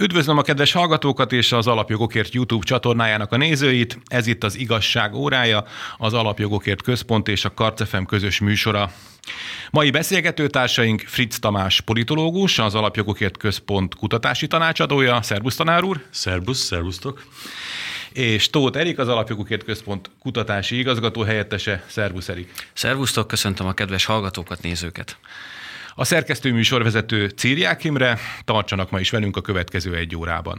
Üdvözlöm a kedves hallgatókat és az Alapjogokért YouTube csatornájának a nézőit. Ez itt az Igazság órája, az Alapjogokért Központ és a Karcefem közös műsora. Mai beszélgetőtársaink Fritz Tamás politológus, az Alapjogokért Központ kutatási tanácsadója. Szerbusz tanár úr! Szerbusz, szervusztok! És Tóth Erik, az Alapjogokért Központ kutatási igazgató helyettese. Szervusz Erik! Szervusztok, köszöntöm a kedves hallgatókat, nézőket! A szerkesztő műsorvezető Círiák Imre, tartsanak ma is velünk a következő egy órában.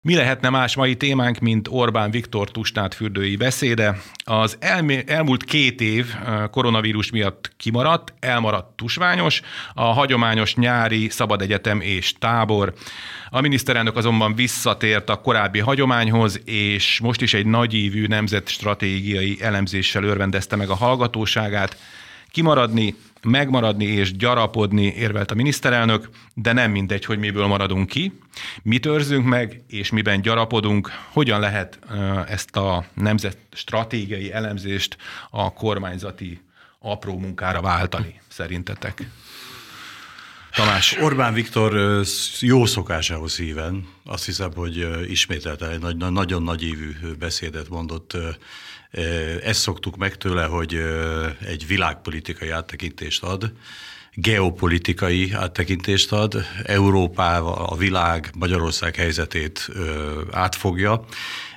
Mi lehetne más mai témánk, mint Orbán Viktor Tusnát fürdői beszéde? Az elmé- elmúlt két év koronavírus miatt kimaradt, elmaradt tusványos, a hagyományos nyári szabad egyetem és tábor. A miniszterelnök azonban visszatért a korábbi hagyományhoz, és most is egy nagyívű nemzetstratégiai elemzéssel örvendezte meg a hallgatóságát. Kimaradni megmaradni és gyarapodni, érvelt a miniszterelnök, de nem mindegy, hogy miből maradunk ki, mit őrzünk meg, és miben gyarapodunk, hogyan lehet ezt a nemzet stratégiai elemzést a kormányzati apró munkára váltani, szerintetek? Tamás. Orbán Viktor jó szokásához híven, azt hiszem, hogy ismételte egy nagy, nagyon nagy évű beszédet mondott ezt szoktuk meg tőle, hogy egy világpolitikai áttekintést ad, geopolitikai áttekintést ad, Európával, a világ, Magyarország helyzetét átfogja,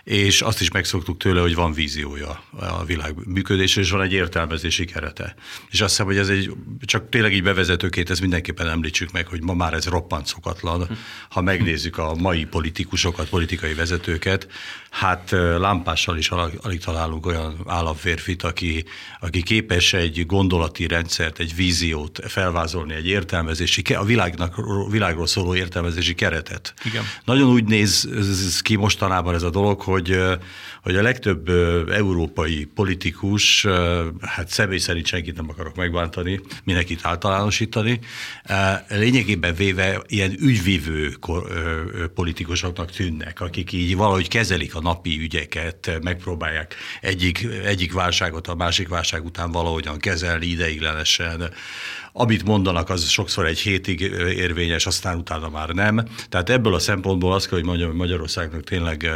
és azt is megszoktuk tőle, hogy van víziója a világ működésre, és van egy értelmezési kerete. És azt hiszem, hogy ez egy, csak tényleg így bevezetőként ezt mindenképpen említsük meg, hogy ma már ez roppant szokatlan. Ha megnézzük a mai politikusokat, politikai vezetőket, hát lámpással is alig találunk olyan államférfit, aki, aki képes egy gondolati rendszert, egy víziót felvázolni, egy értelmezési, a világnak, világról szóló értelmezési keretet. Igen. Nagyon úgy néz ki mostanában ez a dolog, hogy, hogy a legtöbb európai politikus, hát személy szerint senkit nem akarok megbántani, mindenkit általánosítani, lényegében véve ilyen ügyvívő politikusoknak tűnnek, akik így valahogy kezelik a napi ügyeket, megpróbálják egyik, egyik válságot a másik válság után valahogyan kezelni ideiglenesen, amit mondanak, az sokszor egy hétig érvényes, aztán utána már nem. Tehát ebből a szempontból azt kell, hogy mondjam, hogy Magyarországnak tényleg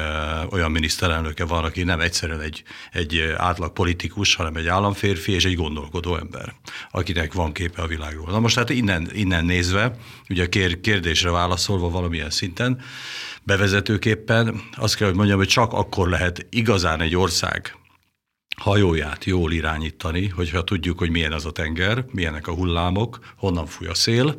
olyan miniszterelnöke van, aki nem egyszerűen egy, egy átlag politikus, hanem egy államférfi és egy gondolkodó ember, akinek van képe a világról. Na most hát innen, innen nézve, ugye a kérdésre válaszolva valamilyen szinten, bevezetőképpen azt kell, hogy mondjam, hogy csak akkor lehet igazán egy ország hajóját jól irányítani, hogyha tudjuk, hogy milyen az a tenger, milyenek a hullámok, honnan fúj a szél,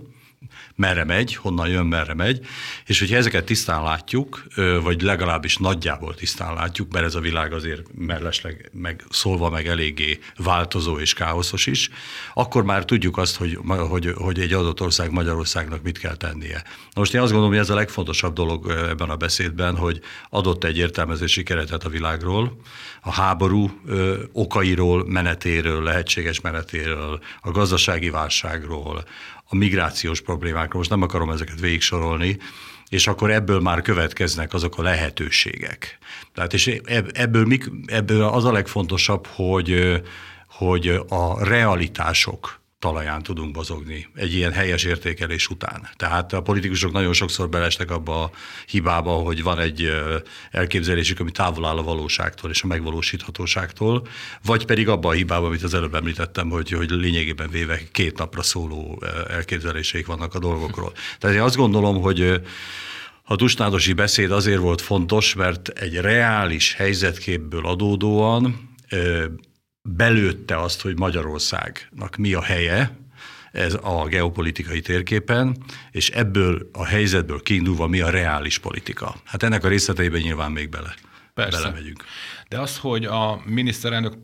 merre megy, honnan jön, merre megy, és hogyha ezeket tisztán látjuk, vagy legalábbis nagyjából tisztán látjuk, mert ez a világ azért mellesleg meg szólva meg eléggé változó és káoszos is, akkor már tudjuk azt, hogy, hogy, hogy egy adott ország Magyarországnak mit kell tennie. Most én azt gondolom, hogy ez a legfontosabb dolog ebben a beszédben, hogy adott egy értelmezési keretet a világról, a háború okairól, menetéről, lehetséges menetéről, a gazdasági válságról, a migrációs problémákról, most nem akarom ezeket végigsorolni, és akkor ebből már következnek azok a lehetőségek. Tehát és ebből, ebből az a legfontosabb, hogy, hogy a realitások talaján tudunk mozogni egy ilyen helyes értékelés után. Tehát a politikusok nagyon sokszor belestek abba a hibába, hogy van egy elképzelésük, ami távol áll a valóságtól és a megvalósíthatóságtól, vagy pedig abba a hibába, amit az előbb említettem, hogy, hogy lényegében véve két napra szóló elképzeléseik vannak a dolgokról. Tehát én azt gondolom, hogy a tusnádosi beszéd azért volt fontos, mert egy reális helyzetképből adódóan belőtte azt, hogy Magyarországnak mi a helye, ez a geopolitikai térképen, és ebből a helyzetből kiindulva mi a reális politika. Hát ennek a részleteiben nyilván még bele, Persze. belemegyünk. De az, hogy a miniszterelnök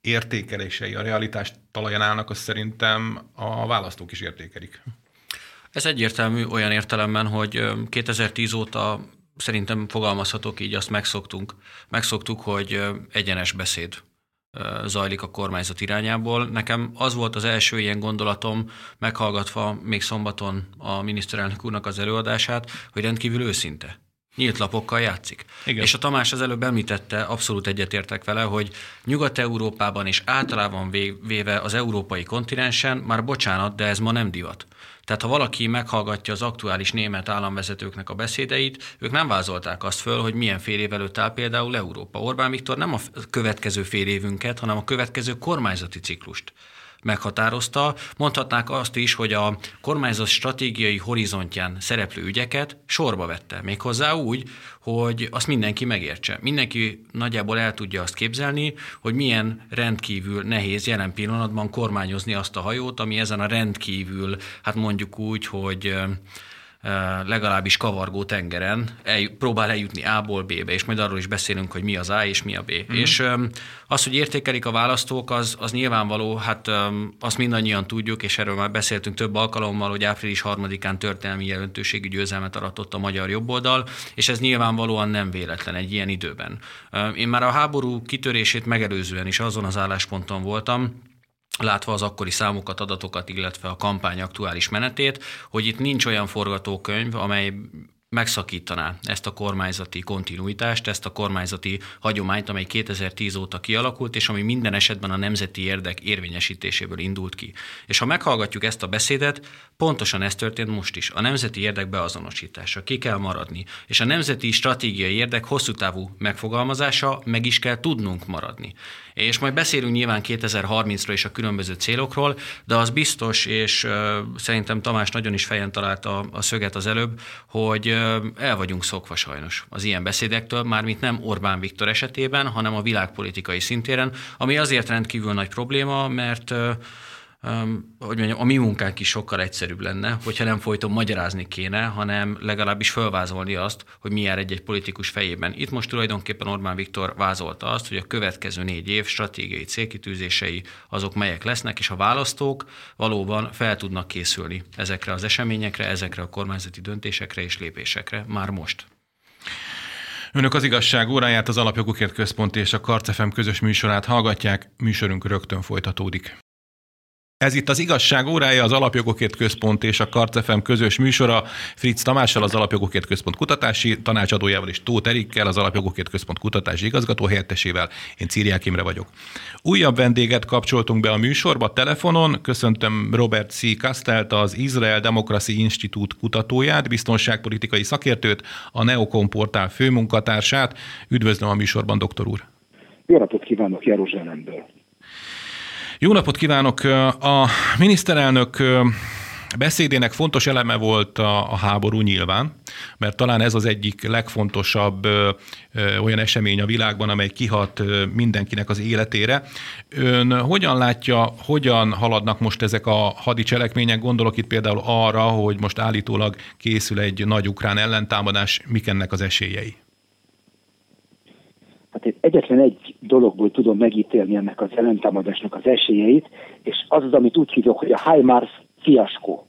értékelései a realitás talaján állnak, azt szerintem a választók is értékelik. Ez egyértelmű olyan értelemben, hogy 2010 óta szerintem fogalmazhatok így, azt megszoktunk. Megszoktuk, hogy egyenes beszéd zajlik a kormányzat irányából. Nekem az volt az első ilyen gondolatom, meghallgatva még szombaton a miniszterelnök úrnak az előadását, hogy rendkívül őszinte. nyílt lapokkal játszik. Igen. És a Tamás az előbb említette, abszolút egyetértek vele, hogy Nyugat-Európában és általában véve az európai kontinensen, már bocsánat, de ez ma nem divat. Tehát ha valaki meghallgatja az aktuális német államvezetőknek a beszédeit, ők nem vázolták azt föl, hogy milyen fél év előtt áll például Európa. Orbán Viktor nem a következő fél évünket, hanem a következő kormányzati ciklust meghatározta. Mondhatnák azt is, hogy a kormányzat stratégiai horizontján szereplő ügyeket sorba vette. Méghozzá úgy, hogy azt mindenki megértse. Mindenki nagyjából el tudja azt képzelni, hogy milyen rendkívül nehéz jelen pillanatban kormányozni azt a hajót, ami ezen a rendkívül, hát mondjuk úgy, hogy legalábbis kavargó tengeren el, próbál eljutni A-ból B-be, és majd arról is beszélünk, hogy mi az A és mi a B. Mm-hmm. És az, hogy értékelik a választók, az, az nyilvánvaló, hát azt mindannyian tudjuk, és erről már beszéltünk több alkalommal, hogy április harmadikán történelmi jelentőségű győzelmet aratott a magyar jobboldal, és ez nyilvánvalóan nem véletlen egy ilyen időben. Én már a háború kitörését megelőzően is azon az állásponton voltam, látva az akkori számokat, adatokat, illetve a kampány aktuális menetét, hogy itt nincs olyan forgatókönyv, amely megszakítaná ezt a kormányzati kontinuitást, ezt a kormányzati hagyományt, amely 2010 óta kialakult, és ami minden esetben a nemzeti érdek érvényesítéséből indult ki. És ha meghallgatjuk ezt a beszédet, pontosan ez történt most is. A nemzeti érdek beazonosítása, ki kell maradni, és a nemzeti stratégiai érdek hosszú távú megfogalmazása meg is kell tudnunk maradni. És majd beszélünk nyilván 2030-ról és a különböző célokról, de az biztos, és szerintem Tamás nagyon is fejen találta a, szöget az előbb, hogy el vagyunk szokva sajnos az ilyen beszédektől, mármint nem Orbán Viktor esetében, hanem a világpolitikai szintéren, ami azért rendkívül nagy probléma, mert hogy mondjam, a mi munkánk is sokkal egyszerűbb lenne, hogyha nem folyton magyarázni kéne, hanem legalábbis felvázolni azt, hogy mi jár egy-egy politikus fejében. Itt most tulajdonképpen Orbán Viktor vázolta azt, hogy a következő négy év stratégiai célkitűzései azok melyek lesznek, és a választók valóban fel tudnak készülni ezekre az eseményekre, ezekre a kormányzati döntésekre és lépésekre már most. Önök az igazság óráját, az Alapjogokért Központ és a Karcefem közös műsorát hallgatják, műsorunk rögtön folytatódik. Ez itt az igazság órája, az Alapjogokért Központ és a Karcefem közös műsora. Fritz Tamással, az Alapjogokért Központ kutatási tanácsadójával és Tóth Erikkel, az Alapjogokért Központ kutatási igazgató helyettesével. Én Círiák Imre vagyok. Újabb vendéget kapcsoltunk be a műsorba telefonon. Köszöntöm Robert C. Kastelt, az Izrael Democracy Institute kutatóját, biztonságpolitikai szakértőt, a Neocom portál főmunkatársát. Üdvözlöm a műsorban, doktor úr! Jó napot kívánok Jeruzsálemből! Jó napot kívánok! A miniszterelnök beszédének fontos eleme volt a, háború nyilván, mert talán ez az egyik legfontosabb olyan esemény a világban, amely kihat mindenkinek az életére. Ön hogyan látja, hogyan haladnak most ezek a hadicselekmények? Gondolok itt például arra, hogy most állítólag készül egy nagy ukrán ellentámadás, mik ennek az esélyei? Hát egyetlen egy dologból tudom megítélni ennek az ellentámadásnak az esélyeit, és az az, amit úgy hívjuk, hogy a HIMARS fiaskó.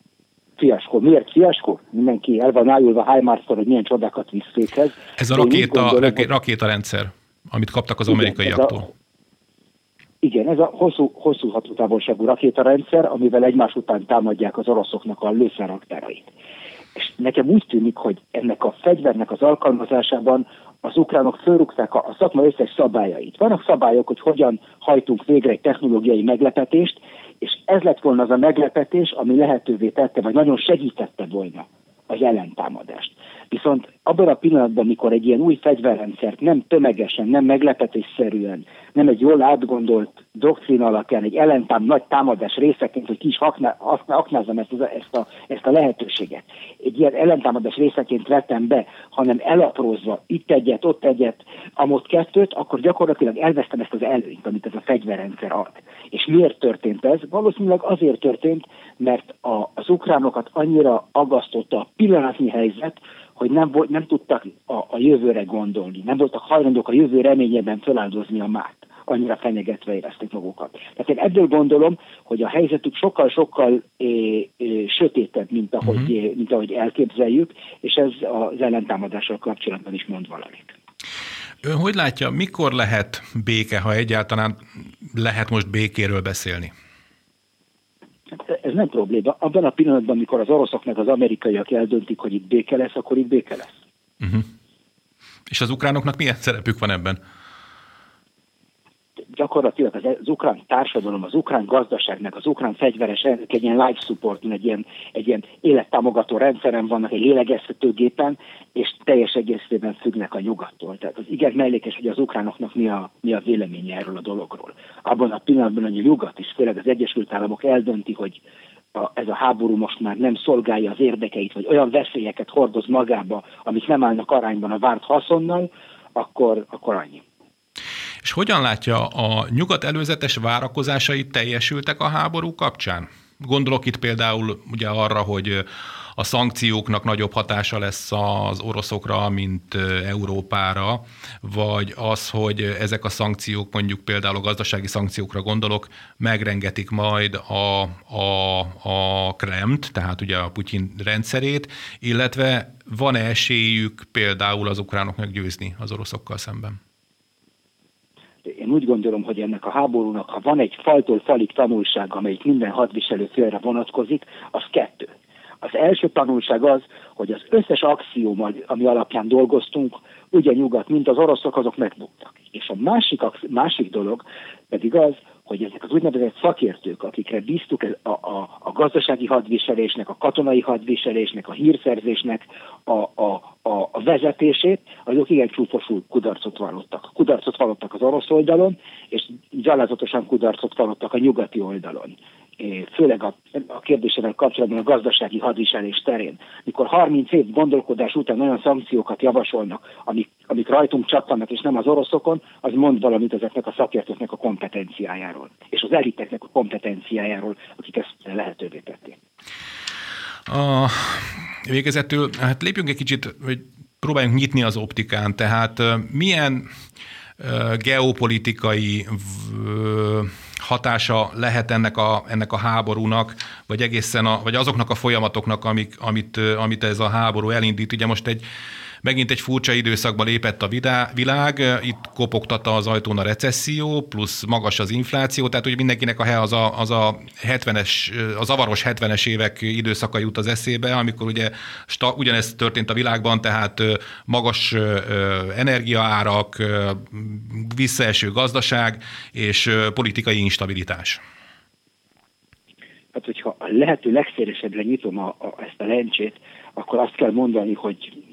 Fiaskó. Miért fiaskó? Mindenki el van ájulva HIMARS-tól, hogy milyen csodákat visz fékhez. Ez a rakéta, gondolom, rakétarendszer, amit kaptak az amerikaiaktól. Igen, igen, ez a hosszú, hosszú hatótávolságú rakétarendszer, amivel egymás után támadják az oroszoknak a lőszerraktárait. És nekem úgy tűnik, hogy ennek a fegyvernek az alkalmazásában az ukránok fölrúgták a, a szakma összes szabályait. Vannak szabályok, hogy hogyan hajtunk végre egy technológiai meglepetést, és ez lett volna az a meglepetés, ami lehetővé tette, vagy nagyon segítette volna az ellentámadást. Viszont abban a pillanatban, amikor egy ilyen új fegyverrendszert nem tömegesen, nem meglepetésszerűen, nem egy jól átgondolt doktrín alapján, egy ellentám nagy támadás részeként, hogy ki is akná, ezt, ezt, a, ezt a lehetőséget. Egy ilyen ellentámadás részeként vettem be, hanem elaprózva itt egyet, ott egyet, amott kettőt, akkor gyakorlatilag elvesztem ezt az előnyt, amit ez a fegyverrendszer ad. És miért történt ez? Valószínűleg azért történt, mert a, az ukránokat annyira aggasztotta a pillanatnyi helyzet, hogy nem, volt, nem tudtak a, a jövőre gondolni, nem voltak hajlandók a jövő reményében feláldozni a mát annyira fenyegetve érezték magukat. Tehát én ebből gondolom, hogy a helyzetük sokkal-sokkal sötétebb, mint ahogy, uh-huh. mint ahogy elképzeljük, és ez az ellentámadással kapcsolatban is mond valamit. Ön hogy látja, mikor lehet béke, ha egyáltalán lehet most békéről beszélni? Ez nem probléma. Abban a pillanatban, amikor az oroszok meg az amerikaiak eldöntik, hogy itt béke lesz, akkor itt béke lesz. Uh-huh. És az ukránoknak milyen szerepük van ebben? Gyakorlatilag az, az ukrán társadalom, az ukrán gazdaságnak, az ukrán fegyveres egy ilyen life support, egy ilyen, egy ilyen élettámogató rendszeren vannak, egy lélegeztetőgépen, és teljes egészében függnek a nyugattól. Tehát az igen mellékes, hogy az ukránoknak mi a, mi a véleménye erről a dologról. Abban a pillanatban, hogy a nyugat is, főleg az Egyesült Államok eldönti, hogy a, ez a háború most már nem szolgálja az érdekeit, vagy olyan veszélyeket hordoz magába, amik nem állnak arányban a várt haszonnal, akkor, akkor annyi. És hogyan látja, a nyugat előzetes várakozásai teljesültek a háború kapcsán? Gondolok itt például ugye arra, hogy a szankcióknak nagyobb hatása lesz az oroszokra, mint Európára, vagy az, hogy ezek a szankciók, mondjuk például a gazdasági szankciókra gondolok, megrengetik majd a, a, a Kremt, tehát ugye a Putyin rendszerét, illetve van-e esélyük például az ukránoknak győzni az oroszokkal szemben? Én úgy gondolom, hogy ennek a háborúnak, ha van egy faltól falig tanulság, amelyik minden hadviselő félre vonatkozik, az kettő. Az első tanulság az, hogy az összes axióm, ami alapján dolgoztunk, ugye nyugat, mint az oroszok, azok megbuktak. És a másik, másik dolog pedig az, hogy ezek az úgynevezett szakértők, akikre bíztuk a, a, a gazdasági hadviselésnek, a katonai hadviselésnek, a hírszerzésnek a, a, a, a vezetését, azok igen csúfosul kudarcot vallottak. Kudarcot vallottak az orosz oldalon, és gyalázatosan kudarcot vallottak a nyugati oldalon főleg a, a kérdésével kapcsolatban a gazdasági hadviselés terén. Mikor 30 év gondolkodás után olyan szankciókat javasolnak, amik, amik rajtunk csattannak, és nem az oroszokon, az mond valamit ezeknek a szakértőknek a kompetenciájáról, és az eliteknek a kompetenciájáról, akik ezt lehetővé tették. A végezetül, hát lépjünk egy kicsit, hogy próbáljunk nyitni az optikán, tehát milyen geopolitikai hatása lehet ennek a, ennek a háborúnak, vagy egészen a, vagy azoknak a folyamatoknak, amik, amit, amit ez a háború elindít. Ugye most egy Megint egy furcsa időszakba lépett a világ, itt kopogtatta az ajtón a recesszió, plusz magas az infláció, tehát hogy mindenkinek a, az a, az a 70-es, az avaros 70-es évek időszaka jut az eszébe, amikor ugye sta, ugyanezt történt a világban, tehát magas energiaárak, visszaeső gazdaság és politikai instabilitás. Hát, hogyha a lehető legszélesebbre nyitom a, a, ezt a lencsét, akkor azt kell mondani, hogy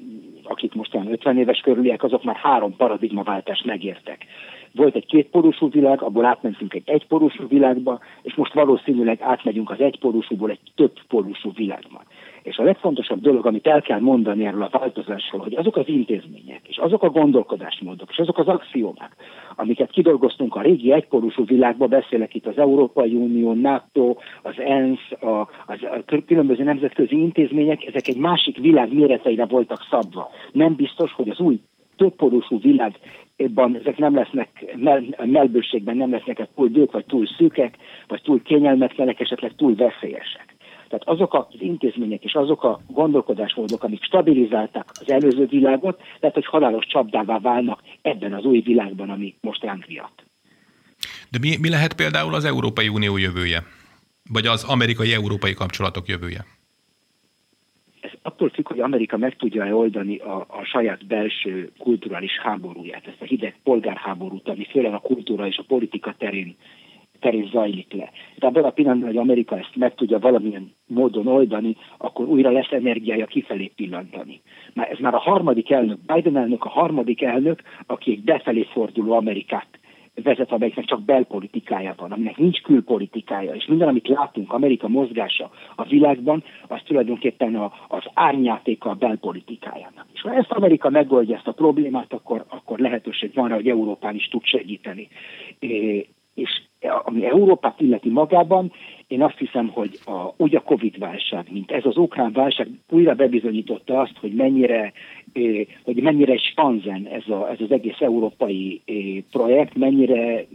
akik most olyan 50 éves körüliek, azok már három paradigmaváltást megértek. Volt egy kétpólusú világ, abból átmentünk egy egypólusú világba, és most valószínűleg átmegyünk az egypólusúból egy többpólusú világba. És a legfontosabb dolog, amit el kell mondani erről a változásról, hogy azok az intézmények, és azok a gondolkodásmódok, és azok az axiómák, amiket kidolgoztunk a régi egyporúsú világban, beszélek itt az Európai Unió, NATO, az ENSZ, a, az, a különböző nemzetközi intézmények, ezek egy másik világ méreteire voltak szabva. Nem biztos, hogy az új többporúsú világban ezek nem lesznek, mel, melbőségben nem lesznek túl bők, vagy túl szűkek, vagy túl kényelmetlenek, esetleg túl veszélyesek. Tehát azok az intézmények és azok a gondolkodásmódok, amik stabilizálták az előző világot, lehet, hogy halálos csapdává válnak ebben az új világban, ami most ránk viat. De mi, mi lehet például az Európai Unió jövője? Vagy az amerikai-európai kapcsolatok jövője? Ez attól függ, hogy Amerika meg tudja oldani a, a saját belső kulturális háborúját, ezt a hideg polgárháborút, ami főleg a kultúra és a politika terén terén zajlik le. De abban a pillanatban, hogy Amerika ezt meg tudja valamilyen módon oldani, akkor újra lesz energiája kifelé pillantani. Már ez már a harmadik elnök, Biden elnök a harmadik elnök, aki egy befelé forduló Amerikát vezet, amelyiknek csak belpolitikája van, aminek nincs külpolitikája, és minden, amit látunk, Amerika mozgása a világban, az tulajdonképpen a, az árnyátéka a belpolitikájának. És ha ezt Amerika megoldja ezt a problémát, akkor, akkor lehetőség van rá, hogy Európán is tud segíteni. És ami Európát illeti magában, én azt hiszem, hogy a, úgy a Covid-válság, mint ez az ukrán válság újra bebizonyította azt, hogy mennyire, hogy mennyire spanzen ez, a, ez az egész európai projekt, a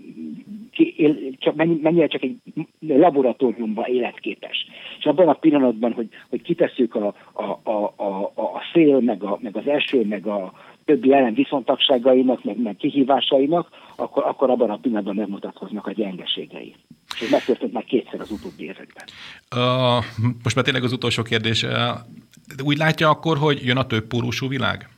csak, mennyire csak egy laboratóriumban életképes. És abban a pillanatban, hogy, hogy kitesszük a, a, a, a, a szél, meg, a, meg az eső, meg a, többi ellen viszontagságainak, meg, meg kihívásainak, akkor, akkor abban a pillanatban megmutatkoznak a gyengeségei. És ez megtörtént már kétszer az utóbbi években. Uh, most már tényleg az utolsó kérdés. Úgy látja akkor, hogy jön a több pórusú világ?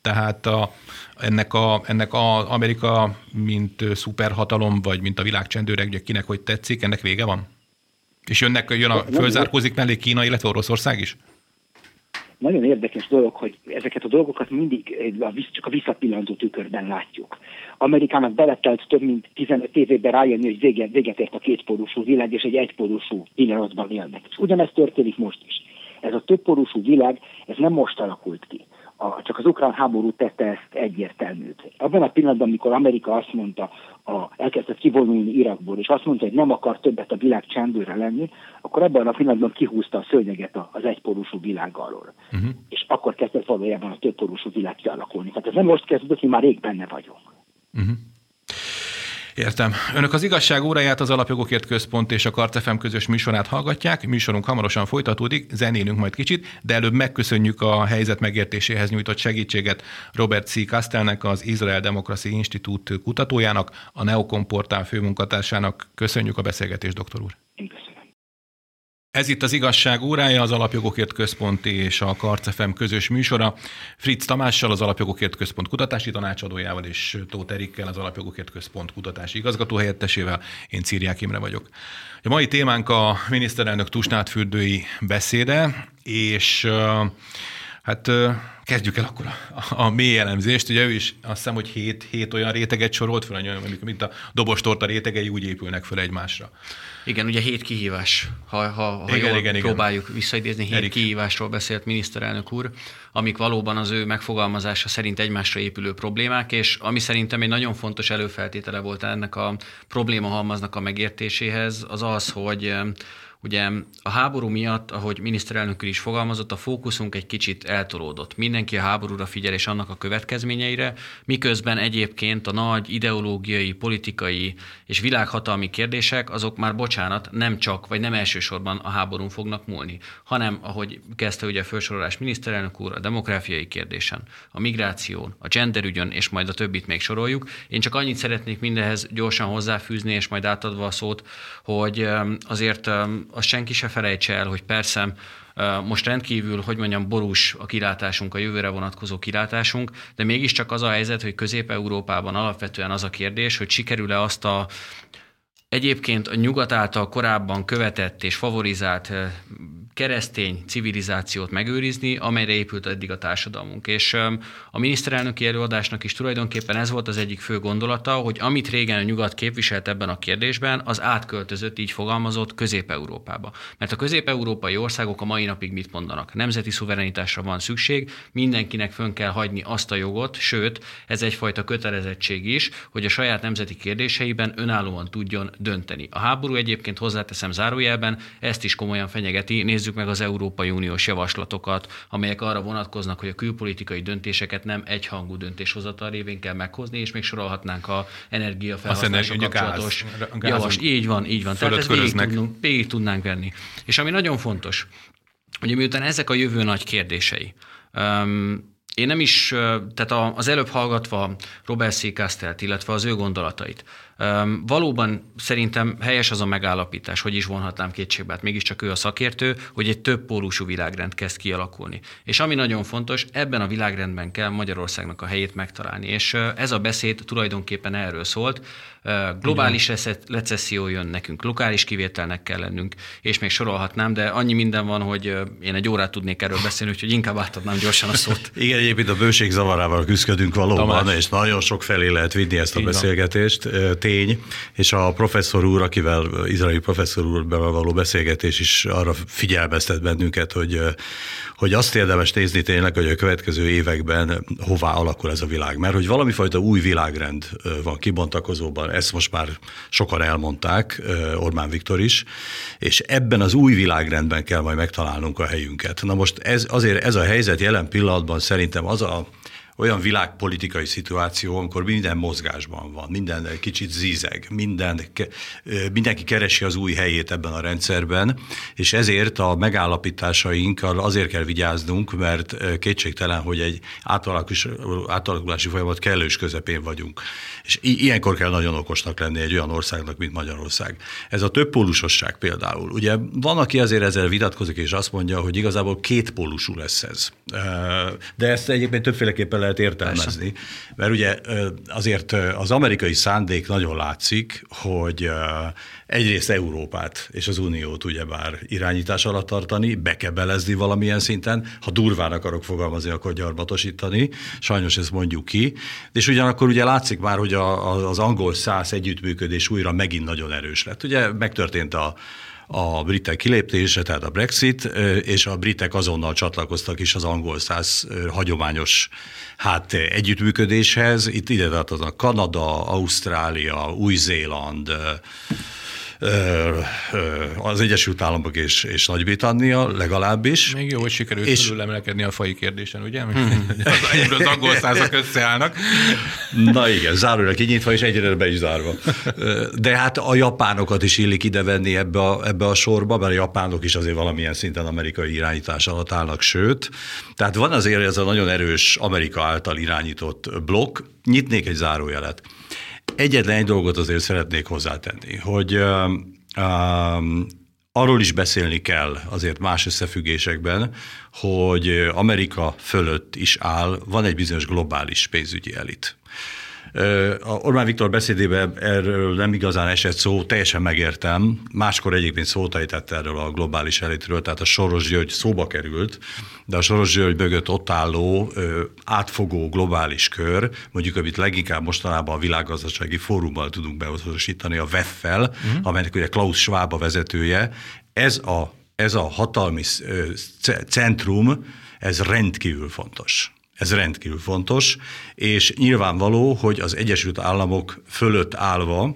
Tehát a, ennek, a, ennek a Amerika, mint szuperhatalom, vagy mint a világ csendőreg, kinek hogy tetszik, ennek vége van? És jönnek, jön a, fölzárkózik mellé Kína, illetve Oroszország is? Nagyon érdekes dolog, hogy ezeket a dolgokat mindig csak a visszapillantó tükörben látjuk. Amerikának beletelt több mint 15 évében rájönni, hogy véget, véget ért a kétpólusú világ, és egy egypólusú pillanatban élnek. És ugyanezt történik most is. Ez a többpólusú világ, ez nem most alakult ki a, csak az ukrán háború tette ezt egyértelműt. Abban a pillanatban, amikor Amerika azt mondta, a, elkezdett kivonulni Irakból, és azt mondta, hogy nem akar többet a világ csendőre lenni, akkor abban a pillanatban kihúzta a szőnyeget az egyporúsú világ alól. Uh-huh. És akkor kezdett valójában a többporúsú világ kialakulni. Tehát ez nem most kezdődött, mi már rég benne vagyunk. Uh-huh. Értem. Önök az igazság óráját az Alapjogokért Központ és a Kartefem közös műsorát hallgatják. Műsorunk hamarosan folytatódik, zenélünk majd kicsit, de előbb megköszönjük a helyzet megértéséhez nyújtott segítséget Robert C. Kastelnek, az Izrael Democracy Institute kutatójának, a Neocom portál főmunkatársának. Köszönjük a beszélgetést, doktor úr. Köszönöm. Ez itt az igazság órája, az Alapjogokért Központ és a Karcefem közös műsora. Fritz Tamással, az Alapjogokért Központ kutatási tanácsadójával és Tóth Erikkel, az Alapjogokért Központ kutatási igazgatóhelyettesével. Én Círiák Imre vagyok. A mai témánk a miniszterelnök Tusnádfürdői beszéde, és hát kezdjük el akkor a, a mély elemzést. Ugye ő is azt hiszem, hogy hét, hét olyan réteget sorolt fel, mint a dobostorta rétegei úgy épülnek fel egymásra. Igen, ugye hét kihívás, ha, ha, ha igen, jól igen, próbáljuk igen. visszaidézni, hét Erik. kihívásról beszélt miniszterelnök úr, amik valóban az ő megfogalmazása szerint egymásra épülő problémák, és ami szerintem egy nagyon fontos előfeltétele volt ennek a probléma halmaznak a megértéséhez, az az, hogy Ugye a háború miatt, ahogy miniszterelnök is fogalmazott, a fókuszunk egy kicsit eltolódott. Mindenki a háborúra figyel és annak a következményeire, miközben egyébként a nagy ideológiai, politikai és világhatalmi kérdések, azok már bocsánat, nem csak, vagy nem elsősorban a háborún fognak múlni, hanem, ahogy kezdte ugye a felsorolás miniszterelnök úr, a demográfiai kérdésen, a migráción, a genderügyön, és majd a többit még soroljuk. Én csak annyit szeretnék mindenhez gyorsan hozzáfűzni, és majd átadva a szót, hogy azért azt senki se felejtse el, hogy persze most rendkívül, hogy mondjam, borús a kilátásunk, a jövőre vonatkozó kilátásunk, de mégiscsak az a helyzet, hogy Közép-Európában alapvetően az a kérdés, hogy sikerül-e azt a egyébként a nyugat által korábban követett és favorizált keresztény civilizációt megőrizni, amelyre épült eddig a társadalmunk. És a miniszterelnöki előadásnak is tulajdonképpen ez volt az egyik fő gondolata, hogy amit régen a nyugat képviselt ebben a kérdésben, az átköltözött, így fogalmazott Közép-Európába. Mert a közép-európai országok a mai napig mit mondanak? Nemzeti szuverenitásra van szükség, mindenkinek fönn kell hagyni azt a jogot, sőt, ez egyfajta kötelezettség is, hogy a saját nemzeti kérdéseiben önállóan tudjon dönteni. A háború egyébként hozzáteszem zárójelben, ezt is komolyan fenyegeti. Nézzük meg az Európai Uniós javaslatokat, amelyek arra vonatkoznak, hogy a külpolitikai döntéseket nem egyhangú döntéshozatal révén kell meghozni, és még sorolhatnánk a energiafelhasználással kapcsolatos javas. Így van, így van. Tehát ezt végig, tudnunk, végig tudnánk venni. És ami nagyon fontos, hogy miután ezek a jövő nagy kérdései, um, én nem is, tehát az előbb hallgatva Robert C. Castelt, illetve az ő gondolatait, Valóban szerintem helyes az a megállapítás, hogy is vonhatnám kétségbe, hát mégiscsak ő a szakértő, hogy egy több pólusú világrend kezd kialakulni. És ami nagyon fontos, ebben a világrendben kell Magyarországnak a helyét megtalálni. És ez a beszéd tulajdonképpen erről szólt. Globális recesszió jön nekünk, lokális kivételnek kell lennünk, és még sorolhatnám, de annyi minden van, hogy én egy órát tudnék erről beszélni, úgyhogy inkább átadnám gyorsan a szót. Igen, egyébként a bőség zavarával küzdködünk valóban, Tamás. és nagyon sok felé lehet vinni ezt a Így beszélgetést tény, és a professzor úr, akivel, izraeli professzor úrban való beszélgetés is arra figyelmeztet bennünket, hogy, hogy azt érdemes nézni tényleg, hogy a következő években hová alakul ez a világ. Mert hogy valami fajta új világrend van kibontakozóban, ezt most már sokan elmondták, Orbán Viktor is, és ebben az új világrendben kell majd megtalálnunk a helyünket. Na most ez, azért ez a helyzet jelen pillanatban szerintem az a olyan világpolitikai szituáció, amikor minden mozgásban van, minden kicsit zízeg, minden, mindenki keresi az új helyét ebben a rendszerben, és ezért a megállapításainkkal azért kell vigyáznunk, mert kétségtelen, hogy egy átalakulási folyamat kellős közepén vagyunk. És ilyenkor kell nagyon okosnak lenni egy olyan országnak, mint Magyarország. Ez a többpólusosság például. Ugye van, aki azért ezzel vitatkozik, és azt mondja, hogy igazából kétpólusú lesz ez. De ezt egyébként többféleképpen lehet értelmezni. Persze. Mert ugye azért az amerikai szándék nagyon látszik, hogy egyrészt Európát és az Uniót ugyebár irányítás alatt tartani, bekebelezni valamilyen szinten, ha durván akarok fogalmazni, akkor gyarmatosítani, sajnos ezt mondjuk ki, és ugyanakkor ugye látszik már, hogy a, az angol száz együttműködés újra megint nagyon erős lett. Ugye megtörtént a a britek kiléptése, tehát a Brexit, és a britek azonnal csatlakoztak is az angol száz hagyományos hát együttműködéshez. Itt ide tartoznak Kanada, Ausztrália, Új-Zéland, az Egyesült Államok és, és Nagy-Britannia legalábbis. Még jó, hogy sikerült és... emelkedni a fai kérdésen, ugye? Hmm. az, az angol százak összeállnak. Na igen, záróra kinyitva és egyre be is zárva. De hát a japánokat is illik idevenni ebbe a, ebbe a sorba, mert a japánok is azért valamilyen szinten amerikai irányítás alatt állnak, sőt. Tehát van azért ez a nagyon erős Amerika által irányított blokk. Nyitnék egy zárójelet. Egyetlen egy dolgot azért szeretnék hozzátenni, hogy uh, arról is beszélni kell azért más összefüggésekben, hogy Amerika fölött is áll, van egy bizonyos globális pénzügyi elit. A Orbán Viktor beszédében erről nem igazán esett szó, teljesen megértem. Máskor egyébként szót ejtett erről a globális elitről, tehát a Soros György szóba került, de a Soros György mögött ott álló átfogó globális kör, mondjuk amit leginkább mostanában a világgazdasági fórummal tudunk beazonosítani, a WEF-fel, uh-huh. amelynek ugye Klaus Schwab a vezetője, ez a, ez a hatalmi centrum, ez rendkívül fontos. Ez rendkívül fontos, és nyilvánvaló, hogy az Egyesült Államok fölött állva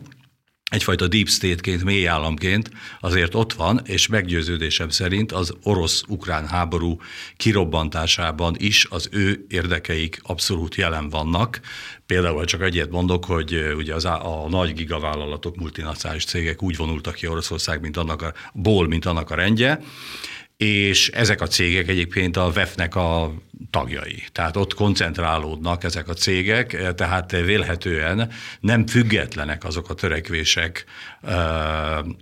egyfajta deep state-ként, mély államként azért ott van, és meggyőződésem szerint az orosz-ukrán háború kirobbantásában is az ő érdekeik abszolút jelen vannak. Például csak egyet mondok, hogy ugye az a, a nagy gigavállalatok, multinacionális cégek úgy vonultak ki Oroszország, mint annak a ból, mint annak a rendje, és ezek a cégek egyébként a VEF-nek a tagjai. Tehát ott koncentrálódnak ezek a cégek, tehát vélhetően nem függetlenek azok a törekvések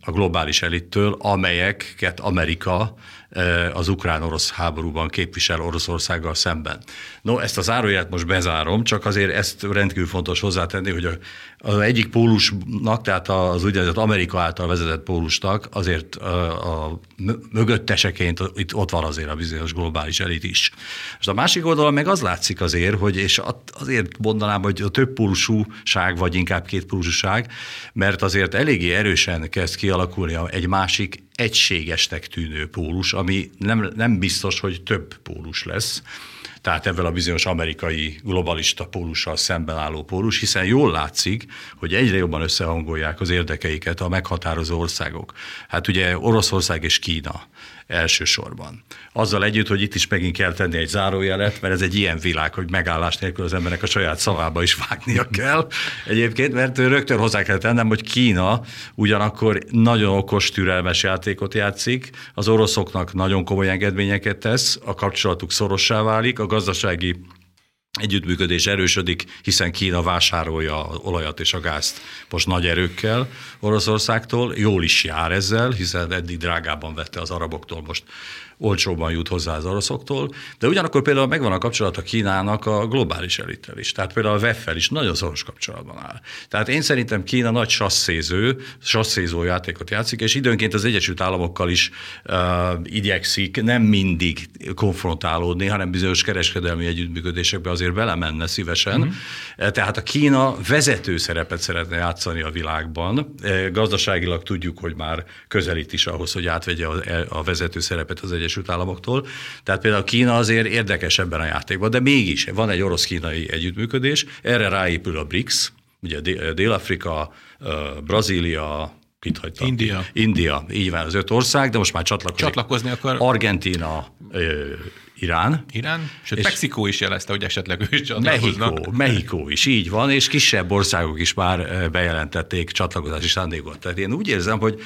a globális elittől, amelyeket Amerika az ukrán-orosz háborúban képvisel Oroszországgal szemben. No, ezt az áróját most bezárom, csak azért ezt rendkívül fontos hozzátenni, hogy az egyik pólusnak, tehát az úgynevezett Amerika által vezetett pólusnak azért a, mögötteseként itt ott van azért a bizonyos globális elit is. És a másik oldalon meg az látszik azért, hogy és azért mondanám, hogy a több pólusúság, vagy inkább két pólusúság, mert azért eléggé erősen kezd kialakulni egy másik egységesnek tűnő pólus, ami nem, nem biztos, hogy több pólus lesz tehát ebben a bizonyos amerikai globalista pólussal szemben álló pólus, hiszen jól látszik, hogy egyre jobban összehangolják az érdekeiket a meghatározó országok. Hát ugye Oroszország és Kína elsősorban. Azzal együtt, hogy itt is megint kell tenni egy zárójelet, mert ez egy ilyen világ, hogy megállás nélkül az embernek a saját szavába is vágnia kell egyébként, mert rögtön hozzá kell tennem, hogy Kína ugyanakkor nagyon okos, türelmes játékot játszik, az oroszoknak nagyon komoly engedményeket tesz, a kapcsolatuk szorossá válik, a gazdasági együttműködés erősödik, hiszen Kína vásárolja az olajat és a gázt most nagy erőkkel Oroszországtól, jól is jár ezzel, hiszen eddig drágában vette az araboktól, most olcsóban jut hozzá az oroszoktól, de ugyanakkor például megvan a kapcsolat a Kínának a globális elittel is. Tehát például a VEF-fel is nagyon szoros kapcsolatban áll. Tehát én szerintem Kína nagy sasszéző, sasszézó játékot játszik, és időnként az Egyesült Államokkal is uh, igyekszik nem mindig konfrontálódni, hanem bizonyos kereskedelmi együttműködésekbe azért belemenne szívesen. Uh-huh. Tehát a Kína vezető szerepet szeretne játszani a világban. Gazdaságilag tudjuk, hogy már közelít is ahhoz, hogy átvegye a, a vezető szerepet az Egyesült Egyesült Államoktól. Tehát például Kína azért érdekes ebben a játékban, de mégis van egy orosz-kínai együttműködés, erre ráépül a BRICS, ugye Dél-Afrika, Brazília, Kit hagytam? India. India, így van az öt ország, de most már csatlakozik. Csatlakozni akar. Argentina, Irán. Irán, sőt, és Mexikó is jelezte, hogy esetleg ő is csatlakoznak. Mexikó, Mexikó is, így van, és kisebb országok is már bejelentették csatlakozási szándékot. Tehát én úgy érzem, hogy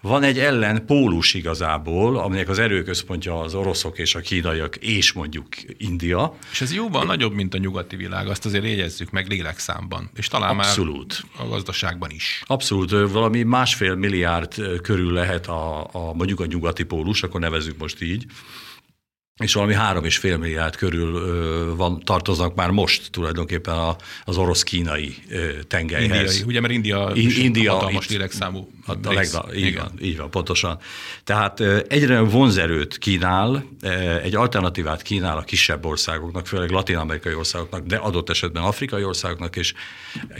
van egy ellen pólus igazából, aminek az erőközpontja az oroszok és a kínaiak, és mondjuk India. És ez jóval nagyobb, mint a nyugati világ, azt azért jegyezzük meg lélekszámban, és talán Abszolút. már a gazdaságban is. Abszolút, valami másfél milliárd körül lehet a, a mondjuk a nyugati pólus, akkor nevezzük most így, és valami három és fél milliárd körül van, tartoznak már most tulajdonképpen a, az orosz-kínai tengelyhez. Indiai, ugye, mert India, I, India hatalmas lélekszámú a, a legna, így, van, így van, pontosan. Tehát egyre vonzerőt kínál, egy alternatívát kínál a kisebb országoknak, főleg latin-amerikai országoknak, de adott esetben afrikai országoknak és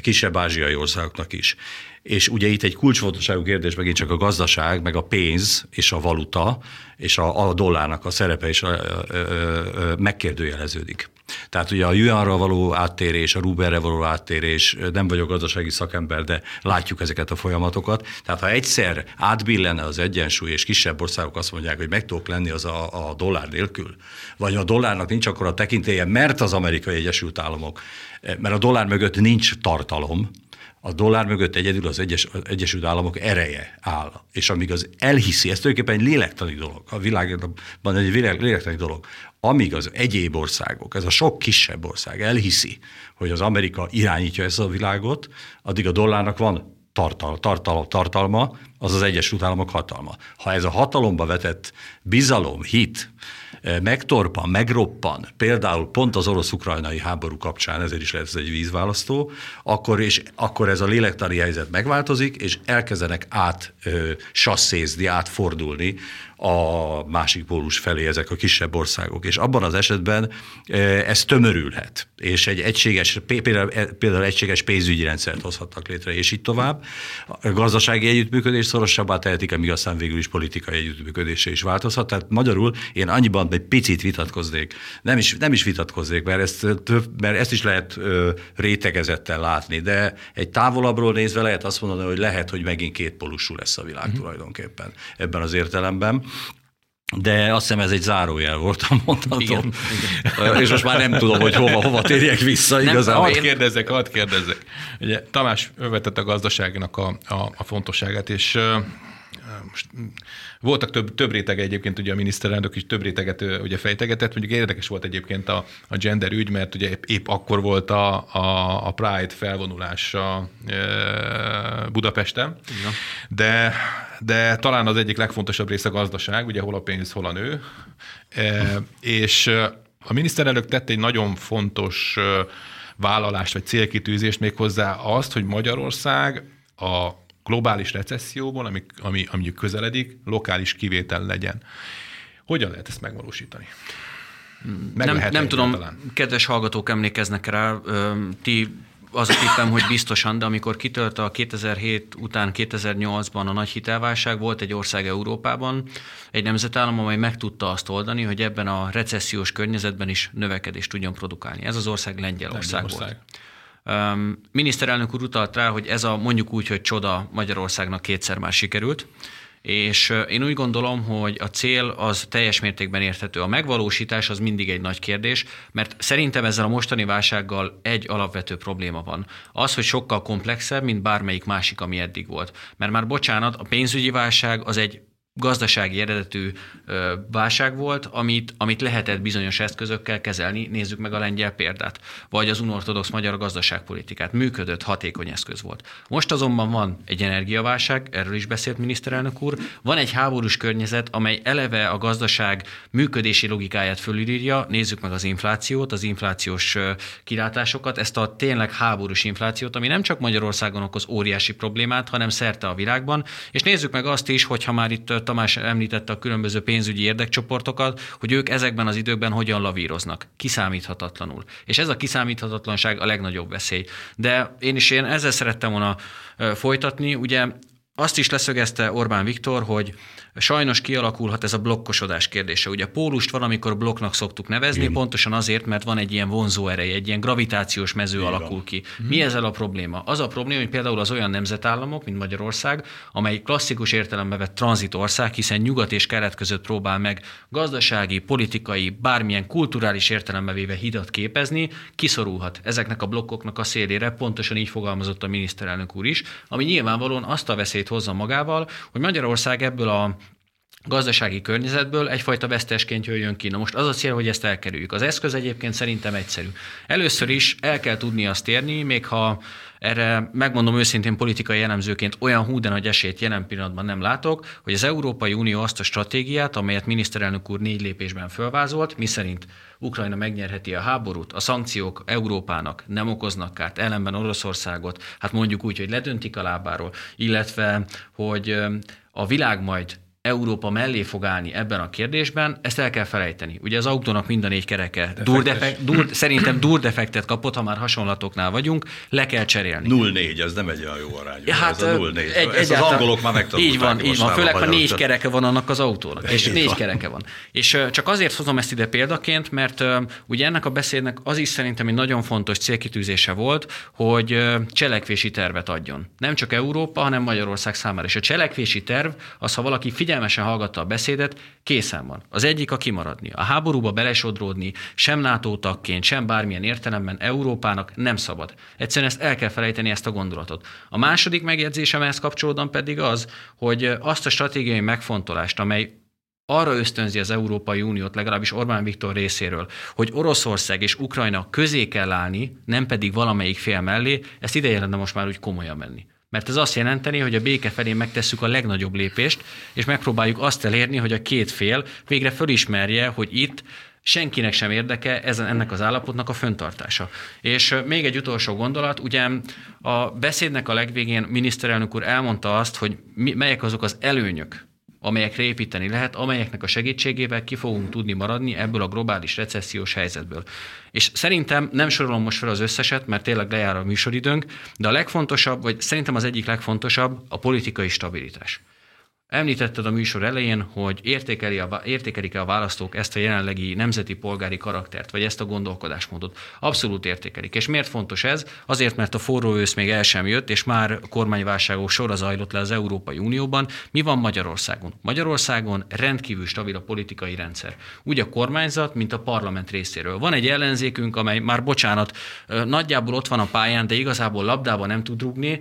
kisebb ázsiai országoknak is. És ugye itt egy kulcsfontosságú kérdés megint csak a gazdaság, meg a pénz és a valuta és a, a dollárnak a szerepe is a, a, a, megkérdőjeleződik. Tehát ugye a yuanra való áttérés, a ruberre való áttérés, nem vagyok gazdasági szakember, de látjuk ezeket a folyamatokat. Tehát ha egyszer átbillene az egyensúly, és kisebb országok azt mondják, hogy meg tudok lenni az a, a dollár nélkül, vagy a dollárnak nincs akkor a tekintélye, mert az amerikai Egyesült Államok, mert a dollár mögött nincs tartalom, a dollár mögött egyedül az Egyes, az Egyesült Államok ereje áll. És amíg az elhiszi, ez tulajdonképpen egy lélektani dolog, a világban egy lélektani dolog, amíg az egyéb országok, ez a sok kisebb ország elhiszi, hogy az Amerika irányítja ezt a világot, addig a dollárnak van tartal, tartal, tartalma, az az Egyesült Államok hatalma. Ha ez a hatalomba vetett bizalom, hit, megtorpan, megroppan, például pont az orosz-ukrajnai háború kapcsán, ezért is lehet ez egy vízválasztó, akkor, és, akkor ez a lélektani helyzet megváltozik, és elkezdenek át ö, sasszézni, átfordulni a másik pólus felé ezek a kisebb országok. És abban az esetben ez tömörülhet, és egy egységes, például, például egységes pénzügyi rendszert hozhatnak létre, és így tovább. A gazdasági együttműködés szorosabbá tehetik, amíg aztán végül is politikai együttműködése is változhat. Tehát magyarul én annyiban egy picit vitatkoznék. Nem is, nem is vitatkoznék, mert ezt, több, mert ezt is lehet ö, rétegezettel látni, de egy távolabbról nézve lehet azt mondani, hogy lehet, hogy megint két polusú lesz a világ uh-huh. tulajdonképpen ebben az értelemben. De azt hiszem ez egy zárójel volt a mondatom. Igen, igen. És most már nem tudom, hogy hova, hova térjek vissza igazán. Hadd kérdezzek, hadd kérdezzek. Ugye Tamás övetett a gazdaságnak a, a, a fontosságát, és most voltak több, több rétege egyébként, ugye a miniszterelnök is több réteget ugye fejtegetett, mondjuk érdekes volt egyébként a, a gender ügy, mert ugye épp, épp akkor volt a, a, a Pride felvonulása e, Budapesten, Igen. de, de talán az egyik legfontosabb része a gazdaság, ugye hol a pénz, hol a nő, e, és a miniszterelnök tett egy nagyon fontos vállalást vagy célkitűzést még hozzá azt, hogy Magyarország a globális recesszióból, ami, ami, ami közeledik, lokális kivétel legyen. Hogyan lehet ezt megvalósítani? Meg nem, nem tudom, talán? kedves hallgatók emlékeznek rá, ti az a tippem, hogy biztosan, de amikor kitölt a 2007 után 2008-ban a nagy hitelválság, volt egy ország Európában, egy nemzetállam, amely meg tudta azt oldani, hogy ebben a recessziós környezetben is növekedést tudjon produkálni. Ez az ország Lengyelország, Lengyelország. volt. Um, miniszterelnök úr utalt rá, hogy ez a mondjuk úgy, hogy csoda Magyarországnak kétszer már sikerült, és én úgy gondolom, hogy a cél az teljes mértékben érthető. A megvalósítás az mindig egy nagy kérdés, mert szerintem ezzel a mostani válsággal egy alapvető probléma van. Az, hogy sokkal komplexebb, mint bármelyik másik, ami eddig volt. Mert már bocsánat, a pénzügyi válság az egy gazdasági eredetű válság volt, amit, amit lehetett bizonyos eszközökkel kezelni. Nézzük meg a lengyel példát, vagy az unortodox magyar gazdaságpolitikát. Működött, hatékony eszköz volt. Most azonban van egy energiaválság, erről is beszélt miniszterelnök úr, van egy háborús környezet, amely eleve a gazdaság működési logikáját fölülírja. Nézzük meg az inflációt, az inflációs kilátásokat, ezt a tényleg háborús inflációt, ami nem csak Magyarországon okoz óriási problémát, hanem szerte a világban. És nézzük meg azt is, hogyha már itt Tamás említette a különböző pénzügyi érdekcsoportokat, hogy ők ezekben az időkben hogyan lavíroznak, kiszámíthatatlanul. És ez a kiszámíthatatlanság a legnagyobb veszély. De én is én ezzel szerettem volna folytatni, ugye azt is leszögezte Orbán Viktor, hogy sajnos kialakulhat ez a blokkosodás kérdése. Ugye a pólust valamikor blokknak szoktuk nevezni, Igen. pontosan azért, mert van egy ilyen vonzó ereje, egy ilyen gravitációs mező Igen. alakul ki. Mhm. Mi ezzel a probléma? Az a probléma, hogy például az olyan nemzetállamok, mint Magyarország, amely klasszikus értelembe vett tranzitország, hiszen nyugat és kelet között próbál meg gazdasági, politikai, bármilyen kulturális értelembe véve hidat képezni, kiszorulhat ezeknek a blokkoknak a szélére, pontosan így fogalmazott a miniszterelnök úr is, ami nyilvánvalóan azt a veszélyt hozza magával, hogy Magyarország ebből a gazdasági környezetből egyfajta vesztesként jöjjön ki. Na most az a cél, hogy ezt elkerüljük. Az eszköz egyébként szerintem egyszerű. Először is el kell tudni azt érni, még ha erre megmondom őszintén politikai jellemzőként olyan hú, de nagy esélyt jelen pillanatban nem látok, hogy az Európai Unió azt a stratégiát, amelyet miniszterelnök úr négy lépésben fölvázolt, miszerint Ukrajna megnyerheti a háborút, a szankciók Európának nem okoznak kárt, ellenben Oroszországot, hát mondjuk úgy, hogy ledöntik a lábáról, illetve, hogy a világ majd Európa mellé fog állni ebben a kérdésben, ezt el kell felejteni. Ugye az autónak mind a négy kereke durdefekt, dur, szerintem durdefektet kapott, ha már hasonlatoknál vagyunk, le kell cserélni. 0-4, ez nem egy olyan jó arány. Hát, ez a 0-4. Egy, ez az angolok már megtanulták. Így van, így van. Főleg, ha négy kereke van annak az autónak, és négy van. kereke van. És csak azért hozom ezt ide példaként, mert ugye ennek a beszédnek az is szerintem egy nagyon fontos célkitűzése volt, hogy cselekvési tervet adjon. Nem csak Európa, hanem Magyarország számára. És a cselekvési terv, az, ha valaki figyel figyelmesen hallgatta a beszédet, készen van. Az egyik a kimaradni. A háborúba belesodródni sem NATO tagként, sem bármilyen értelemben Európának nem szabad. Egyszerűen ezt el kell felejteni, ezt a gondolatot. A második megjegyzésem ehhez kapcsolódóan pedig az, hogy azt a stratégiai megfontolást, amely arra ösztönzi az Európai Uniót, legalábbis Orbán Viktor részéről, hogy Oroszország és Ukrajna közé kell állni, nem pedig valamelyik fél mellé, ezt ideje lenne most már úgy komolyan menni. Mert ez azt jelenteni, hogy a béke felé megtesszük a legnagyobb lépést, és megpróbáljuk azt elérni, hogy a két fél végre fölismerje, hogy itt senkinek sem érdeke ezen, ennek az állapotnak a föntartása. És még egy utolsó gondolat, ugye a beszédnek a legvégén miniszterelnök úr elmondta azt, hogy mi, melyek azok az előnyök, amelyekre építeni lehet, amelyeknek a segítségével ki fogunk tudni maradni ebből a globális recessziós helyzetből. És szerintem nem sorolom most fel az összeset, mert tényleg lejár a műsoridőnk, de a legfontosabb, vagy szerintem az egyik legfontosabb a politikai stabilitás. Említetted a műsor elején, hogy értékeli a, értékelik-e a választók ezt a jelenlegi nemzeti polgári karaktert, vagy ezt a gondolkodásmódot. Abszolút értékelik. És miért fontos ez? Azért, mert a forró ősz még el sem jött, és már kormányválságok sora zajlott le az Európai Unióban. Mi van Magyarországon? Magyarországon rendkívül stabil a politikai rendszer. Úgy a kormányzat, mint a parlament részéről. Van egy ellenzékünk, amely már bocsánat, nagyjából ott van a pályán, de igazából labdában nem tud rugni,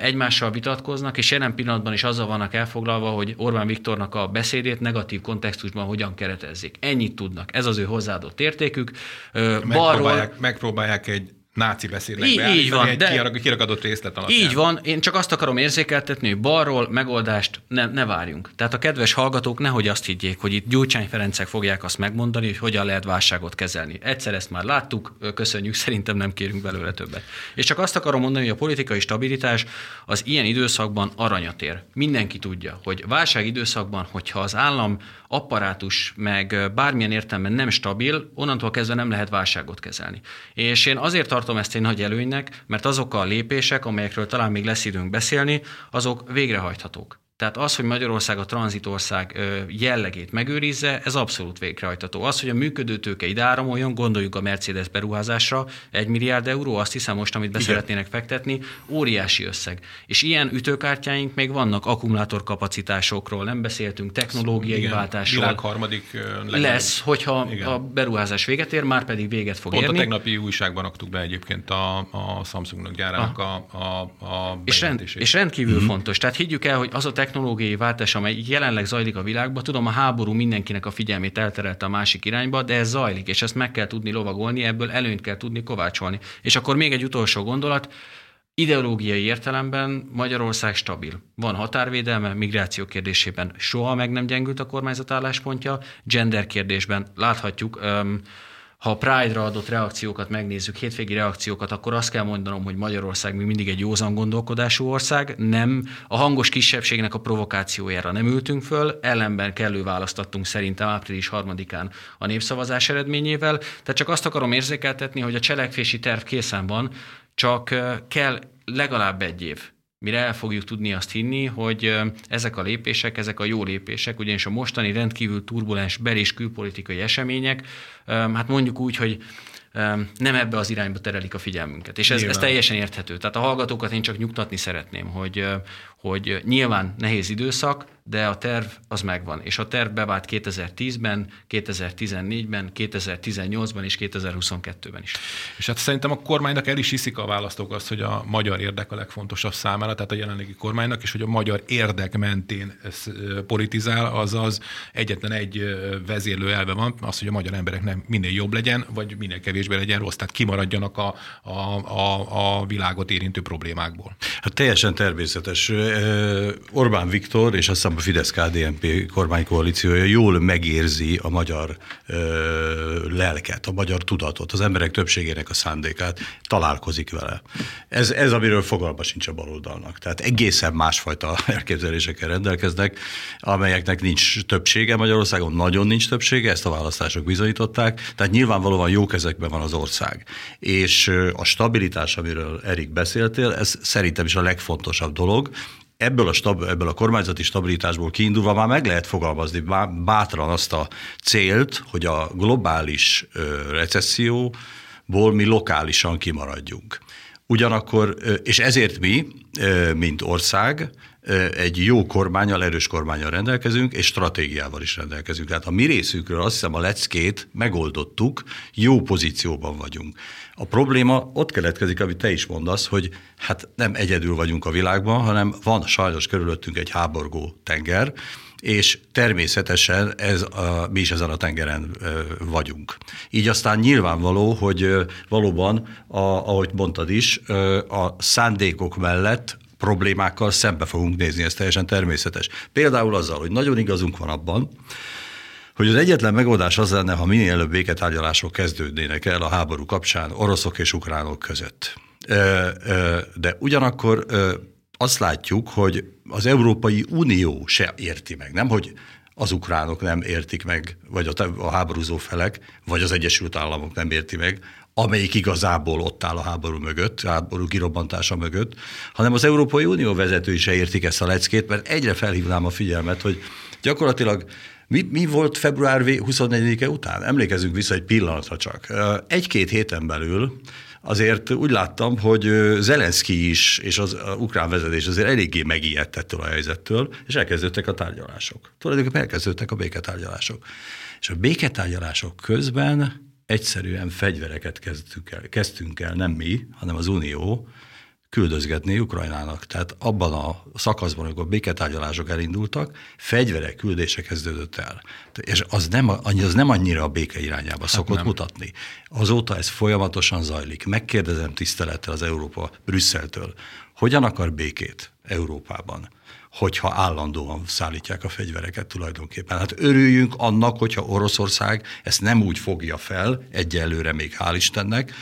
egymással vitatkoznak, és jelen pillanatban is azzal vannak elfoglalva, arra, hogy Orbán Viktornak a beszédét negatív kontextusban hogyan keretezzék. Ennyit tudnak. Ez az ő hozzáadott értékük. Megpróbálják, Balról, megpróbálják egy náci beszédnek így, így van, egy de kiragadott részlet alapján. Így van, én csak azt akarom érzékeltetni, hogy balról megoldást ne, ne várjunk. Tehát a kedves hallgatók nehogy azt higgyék, hogy itt Gyurcsány Ferencek fogják azt megmondani, hogy hogyan lehet válságot kezelni. Egyszer ezt már láttuk, köszönjük, szerintem nem kérünk belőle többet. És csak azt akarom mondani, hogy a politikai stabilitás az ilyen időszakban aranyat ér. Mindenki tudja, hogy válság időszakban, hogyha az állam apparátus meg bármilyen értelemben nem stabil, onnantól kezdve nem lehet válságot kezelni. És én azért tartom ezt egy nagy előnynek, mert azok a lépések, amelyekről talán még lesz időnk beszélni, azok végrehajthatók. Tehát az, hogy Magyarország a tranzitország jellegét megőrizze, ez abszolút végrehajtató. Az, hogy a működő tőke ide áramoljon, gondoljuk a Mercedes beruházásra, egy milliárd euró, azt hiszem most, amit beszeretnének fektetni, óriási összeg. És ilyen ütőkártyáink még vannak akkumulátorkapacitásokról, nem beszéltünk, technológiai Igen, váltásról. Világ harmadik legalább. lesz, hogyha Igen. a beruházás véget ér, már pedig véget fog Pont érni. a tegnapi újságban aktuk be egyébként a, a Samsungnak gyárának ah. a, a, a és, rend, és rendkívül mm-hmm. fontos. Tehát higgyük el, hogy az a technológiai váltás, amely jelenleg zajlik a világban, tudom, a háború mindenkinek a figyelmét elterelte a másik irányba, de ez zajlik, és ezt meg kell tudni lovagolni, ebből előnyt kell tudni kovácsolni. És akkor még egy utolsó gondolat, Ideológiai értelemben Magyarország stabil. Van határvédelme, migráció kérdésében soha meg nem gyengült a kormányzat álláspontja, gender kérdésben láthatjuk, ha a Pride-ra adott reakciókat megnézzük, hétvégi reakciókat, akkor azt kell mondanom, hogy Magyarország még mindig egy józan gondolkodású ország, nem a hangos kisebbségnek a provokációjára nem ültünk föl, ellenben kellő választattunk szerintem április harmadikán a népszavazás eredményével, tehát csak azt akarom érzékeltetni, hogy a cselekvési terv készen van, csak kell legalább egy év mire el fogjuk tudni azt hinni, hogy ezek a lépések, ezek a jó lépések, ugyanis a mostani rendkívül turbulens bel- és külpolitikai események, hát mondjuk úgy, hogy nem ebbe az irányba terelik a figyelmünket. És ez, ez teljesen érthető. Tehát a hallgatókat én csak nyugtatni szeretném, hogy, hogy nyilván nehéz időszak, de a terv az megvan. És a terv bevált 2010-ben, 2014-ben, 2018-ban és 2022-ben is. És hát szerintem a kormánynak el is hiszik a választók azt, hogy a magyar érdek a legfontosabb számára, tehát a jelenlegi kormánynak, és hogy a magyar érdek mentén politizál, azaz egyetlen egy vezérlő elve van, az, hogy a magyar embereknek minél jobb legyen, vagy minél kevésbé legyen rossz, tehát kimaradjanak a, a, a, a világot érintő problémákból. Hát teljesen természetes. Orbán Viktor, és azt hiszem a Fidesz-KDNP kormánykoalíciója jól megérzi a magyar ö, lelket, a magyar tudatot, az emberek többségének a szándékát, találkozik vele. Ez, ez amiről fogalma sincs a baloldalnak. Tehát egészen másfajta elképzelésekkel rendelkeznek, amelyeknek nincs többsége Magyarországon, nagyon nincs többsége, ezt a választások bizonyították, tehát nyilvánvalóan jó kezekben van az ország. És a stabilitás, amiről Erik beszéltél, ez szerintem is a legfontosabb dolog, ebből a, stab, ebből a kormányzati stabilitásból kiindulva már meg lehet fogalmazni bátran azt a célt, hogy a globális recesszióból mi lokálisan kimaradjunk. Ugyanakkor, és ezért mi, mint ország, egy jó kormányal, erős kormányal rendelkezünk, és stratégiával is rendelkezünk. Tehát a mi részükről azt hiszem a leckét megoldottuk, jó pozícióban vagyunk. A probléma ott keletkezik, amit te is mondasz, hogy hát nem egyedül vagyunk a világban, hanem van sajnos körülöttünk egy háborgó tenger, és természetesen ez a, mi is ezen a tengeren vagyunk. Így aztán nyilvánvaló, hogy valóban, a, ahogy mondtad is, a szándékok mellett problémákkal szembe fogunk nézni, ez teljesen természetes. Például azzal, hogy nagyon igazunk van abban, hogy az egyetlen megoldás az lenne, ha minél előbb béketárgyalások kezdődnének el a háború kapcsán oroszok és ukránok között. De ugyanakkor azt látjuk, hogy az Európai Unió se érti meg, nem, hogy az ukránok nem értik meg, vagy a, a háborúzó felek, vagy az Egyesült Államok nem érti meg, amelyik igazából ott áll a háború mögött, a háború kirobbantása mögött, hanem az Európai Unió vezetői se értik ezt a leckét, mert egyre felhívnám a figyelmet, hogy gyakorlatilag mi, mi volt február 24-e után? Emlékezünk vissza egy pillanatra csak. Egy-két héten belül azért úgy láttam, hogy Zelenszky is és az ukrán vezetés azért eléggé megijedt ettől a helyzettől, és elkezdődtek a tárgyalások. Tulajdonképpen elkezdődtek a béketárgyalások. És a béketárgyalások közben egyszerűen fegyvereket kezdtünk el, kezdtünk el, nem mi, hanem az Unió, küldözgetni Ukrajnának. Tehát abban a szakaszban, amikor béketárgyalások elindultak, fegyverek küldése kezdődött el. És az nem, az nem annyira a béke irányába hát szokott nem. mutatni. Azóta ez folyamatosan zajlik. Megkérdezem tisztelettel az Európa Brüsszeltől, hogyan akar békét Európában? hogyha állandóan szállítják a fegyvereket tulajdonképpen. Hát örüljünk annak, hogyha Oroszország ezt nem úgy fogja fel, egyelőre még hál' Istennek,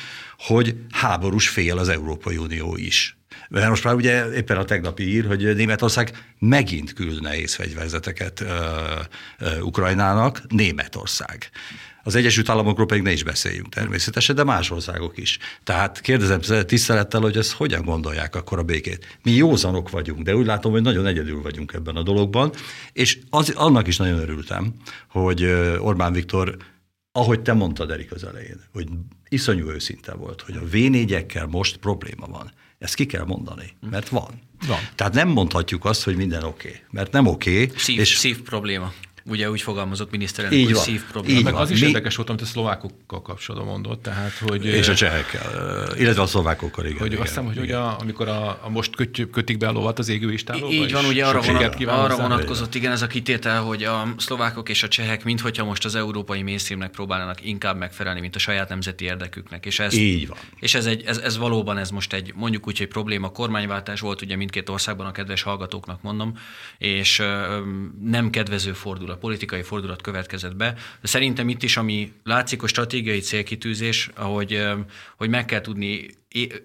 hogy háborús fél az Európai Unió is. Mert most már ugye éppen a tegnapi ír, hogy Németország megint küld nehéz fegyverzeteket uh, uh, Ukrajnának, Németország. Az Egyesült Államokról pedig ne is beszéljünk természetesen, de más országok is. Tehát kérdezem tisztelettel, hogy ezt hogyan gondolják akkor a békét. Mi józanok vagyunk, de úgy látom, hogy nagyon egyedül vagyunk ebben a dologban, és az, annak is nagyon örültem, hogy Orbán Viktor ahogy te mondtad, Erik, az elején, hogy iszonyú őszinte volt, hogy a v most probléma van. Ezt ki kell mondani, mert van. van. Tehát nem mondhatjuk azt, hogy minden oké, okay, mert nem oké. Okay, szív, és szív probléma. Ugye úgy fogalmazott miniszterelnök, így hogy van. szív probléma. Így van. Az is Mi... érdekes volt, amit a szlovákokkal kapcsolatban mondott. Tehát, hogy, és a csehekkel, illetve a szlovákokkal, igen. Hogy igen, azt hiszem, hogy ugye, amikor a, a most kötjük, kötik be a lovat az égő istálóba, Így van, ugye arra, vonat, arra vonatkozott, igen, ez a kitétel, hogy a szlovákok és a csehek, minthogyha most az európai mainstreamnek próbálnának inkább megfelelni, mint a saját nemzeti érdeküknek. És ez, így van. És ez, egy, ez, ez valóban ez most egy, mondjuk úgy, hogy probléma. Kormányváltás volt ugye mindkét országban, a kedves hallgatóknak mondom, és nem kedvező fordulat, politikai fordulat fordulat következett be. De szerintem itt is, ami látszik, a stratégiai célkitűzés, ahogy, hogy meg kell tudni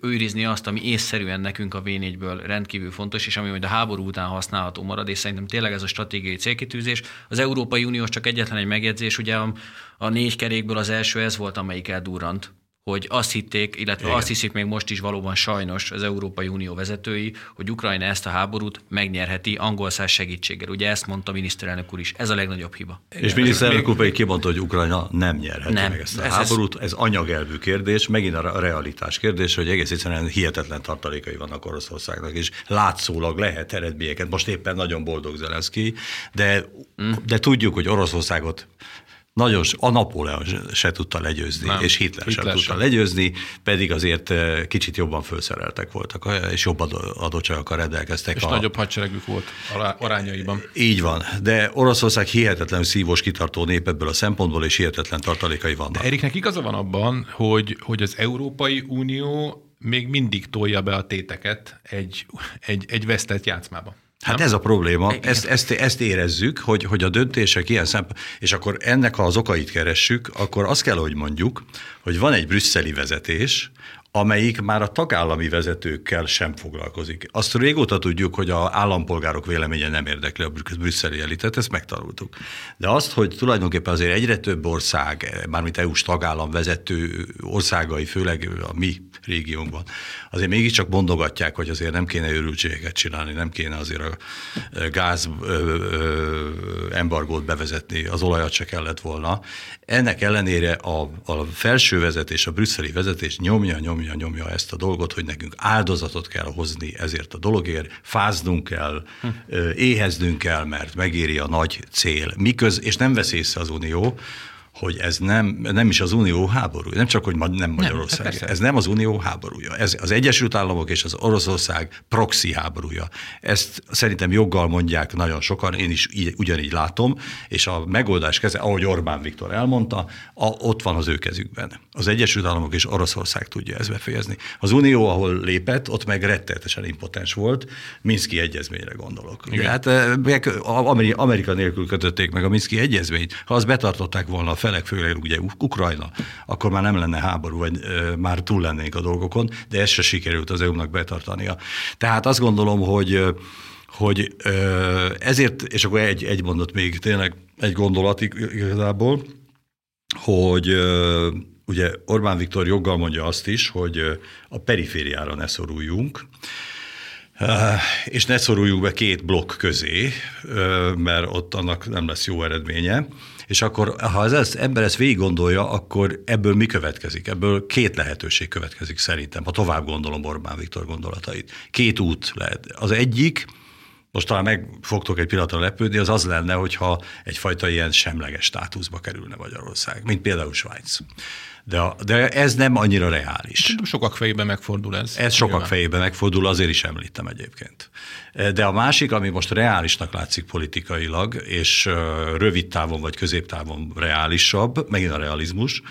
őrizni azt, ami észszerűen nekünk a V4-ből rendkívül fontos, és ami majd a háború után használható marad, és szerintem tényleg ez a stratégiai célkitűzés. Az Európai Uniós csak egyetlen egy megjegyzés, ugye a, a négy kerékből az első ez volt, amelyik eldurrant hogy azt hitték, illetve Igen. azt hiszik még most is valóban sajnos az Európai Unió vezetői, hogy Ukrajna ezt a háborút megnyerheti angol száz segítséggel. Ugye ezt mondta a miniszterelnök úr is, ez a legnagyobb hiba. Igen. És miniszterelnök úr pedig kimondta, hogy Ukrajna nem nyerheti nem. meg ezt a ez háborút. Ez anyagelvű kérdés, megint a realitás kérdés, hogy egész egyszerűen hihetetlen tartalékai vannak Oroszországnak, és látszólag lehet eredményeket. Most éppen nagyon boldog Zelenszky, de, mm. de tudjuk, hogy Oroszországot nagyon, a Napóleon se tudta legyőzni, Nem. és Hitler, Hitler sem tudta legyőzni, pedig azért kicsit jobban felszereltek voltak, és jobb adottságokkal rendelkeztek. És a... nagyobb hadseregük volt arányaiban. Így van, de Oroszország hihetetlen szívós, kitartó nép ebből a szempontból, és hihetetlen tartalékai vannak. De Eriknek igaza van abban, hogy, hogy az Európai Unió még mindig tolja be a téteket egy, egy, egy vesztett játszmába. Hát nem? ez a probléma, ezt, ezt, ezt érezzük, hogy, hogy a döntések ilyen szempont, és akkor ennek ha az okait keressük, akkor azt kell, hogy mondjuk, hogy van egy brüsszeli vezetés, amelyik már a tagállami vezetőkkel sem foglalkozik. Azt régóta tudjuk, hogy a állampolgárok véleménye nem érdekli a brüsszeli elitet, ezt megtanultuk. De azt, hogy tulajdonképpen azért egyre több ország, mármint EU-s tagállam vezető országai, főleg a mi régiónkban, azért mégiscsak mondogatják, hogy azért nem kéne őrültségeket csinálni, nem kéne azért a gáz embargót bevezetni, az olajat se kellett volna. Ennek ellenére a, a felső vezetés, a brüsszeli vezetés nyomja, nyomja nyomja, ezt a dolgot, hogy nekünk áldozatot kell hozni ezért a dologért, fáznunk kell, hm. éheznünk kell, mert megéri a nagy cél. Miköz, és nem vesz észre az Unió, hogy ez nem, nem is az Unió háború, nem csak, hogy nem Magyarország, nem, hát ez nem az Unió háborúja, ez az Egyesült Államok és az Oroszország proxy háborúja. Ezt szerintem joggal mondják nagyon sokan, én is így, ugyanígy látom, és a megoldás keze, ahogy Orbán Viktor elmondta, a, ott van az ő kezükben. Az Egyesült Államok és Oroszország tudja ezt befejezni. Az Unió, ahol lépett, ott meg rettenetesen impotens volt, Minszki egyezményre gondolok. Igen. Hát Amerika nélkül kötötték meg a Minszki egyezményt, ha azt betartották volna fel felek, főleg ugye Ukrajna, akkor már nem lenne háború, vagy már túl lennénk a dolgokon, de ez se sikerült az EU-nak betartania. Tehát azt gondolom, hogy hogy ezért, és akkor egy, egy mondat még tényleg egy gondolat igazából, hogy ugye Orbán Viktor joggal mondja azt is, hogy a perifériára ne szoruljunk, és ne szoruljunk be két blokk közé, mert ott annak nem lesz jó eredménye. És akkor, ha az, az ember ezt végig gondolja, akkor ebből mi következik? Ebből két lehetőség következik szerintem, ha tovább gondolom Orbán Viktor gondolatait. Két út lehet. Az egyik, most talán meg fogtok egy pillanatra lepődni, az az lenne, hogyha egyfajta ilyen semleges státuszba kerülne Magyarország, mint például Svájc. De, a, de ez nem annyira reális. Sokak fejében megfordul ez. Ez sokak nyilván. fejében megfordul, azért is említem egyébként. De a másik, ami most reálisnak látszik politikailag, és rövid távon vagy középtávon reálisabb, megint a realizmus,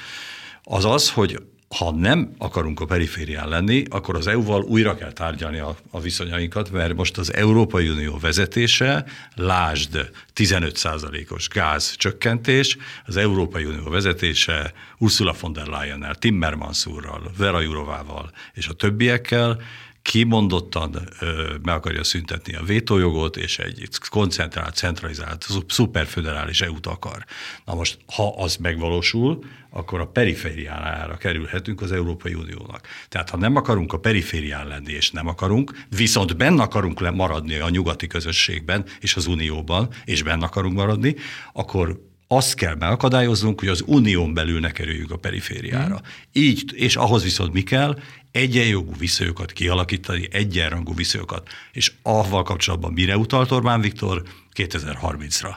az az, hogy ha nem akarunk a periférián lenni, akkor az EU-val újra kell tárgyalni a, a viszonyainkat, mert most az Európai Unió vezetése, lásd 15%-os gáz csökkentés, az Európai Unió vezetése Ursula von der Leyen-nel, Timmermans úrral, Vera Jurovával és a többiekkel kimondottan ö, meg akarja szüntetni a vétójogot, és egy koncentrált, centralizált, szuperföderális EU-t akar. Na most, ha az megvalósul, akkor a perifériára kerülhetünk az Európai Uniónak. Tehát ha nem akarunk a periférián lenni, és nem akarunk, viszont benne akarunk maradni a nyugati közösségben és az Unióban, és benne akarunk maradni, akkor azt kell megakadályoznunk, hogy az unión belül ne kerüljünk a perifériára. Mm. Így, és ahhoz viszont mi kell? Egyenjogú viszonyokat kialakítani, egyenrangú viszonyokat. És avval kapcsolatban mire utalt Orbán Viktor? 2030-ra.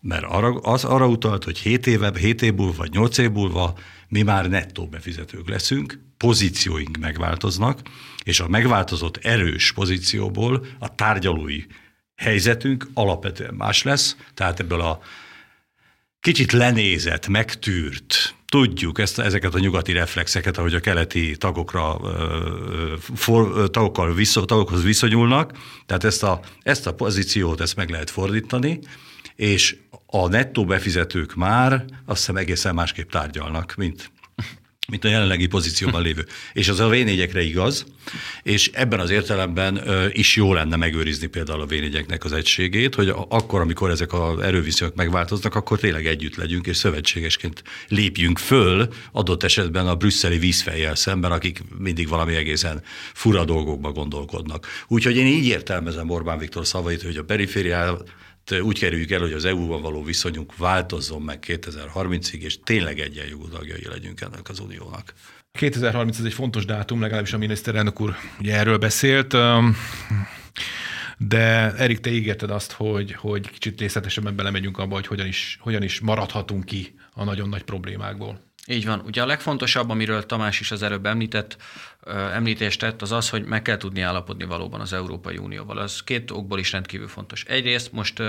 Mert arra, az arra utalt, hogy 7 éve, 7 év múlva, vagy 8 év múlva mi már nettó befizetők leszünk, pozícióink megváltoznak, és a megváltozott erős pozícióból a tárgyalói helyzetünk alapvetően más lesz, tehát ebből a kicsit lenézett, megtűrt, tudjuk ezt, ezeket a nyugati reflexeket, ahogy a keleti tagokra, for, tagokkal viszony, tagokhoz viszonyulnak, tehát ezt a, ezt a pozíciót ezt meg lehet fordítani, és a nettó befizetők már azt hiszem egészen másképp tárgyalnak, mint mint a jelenlegi pozícióban lévő. És az a v igaz, és ebben az értelemben is jó lenne megőrizni például a v az egységét, hogy akkor, amikor ezek az erőviszonyok megváltoznak, akkor tényleg együtt legyünk, és szövetségesként lépjünk föl adott esetben a brüsszeli vízfejjel szemben, akik mindig valami egészen fura dolgokba gondolkodnak. Úgyhogy én így értelmezem Orbán Viktor szavait, hogy a perifériál úgy kerüljük el, hogy az EU-val való viszonyunk változzon meg 2030-ig, és tényleg egyenjogú tagjai legyünk ennek az uniónak. 2030 ez egy fontos dátum, legalábbis a miniszterelnök úr ugye erről beszélt. De Erik, te ígérted azt, hogy, hogy kicsit részletesebben belemegyünk abba, hogy hogyan is, hogyan is maradhatunk ki a nagyon nagy problémákból. Így van. Ugye a legfontosabb, amiről Tamás is az előbb említett, említést tett, az az, hogy meg kell tudni állapodni valóban az Európai Unióval. Az két okból is rendkívül fontos. Egyrészt most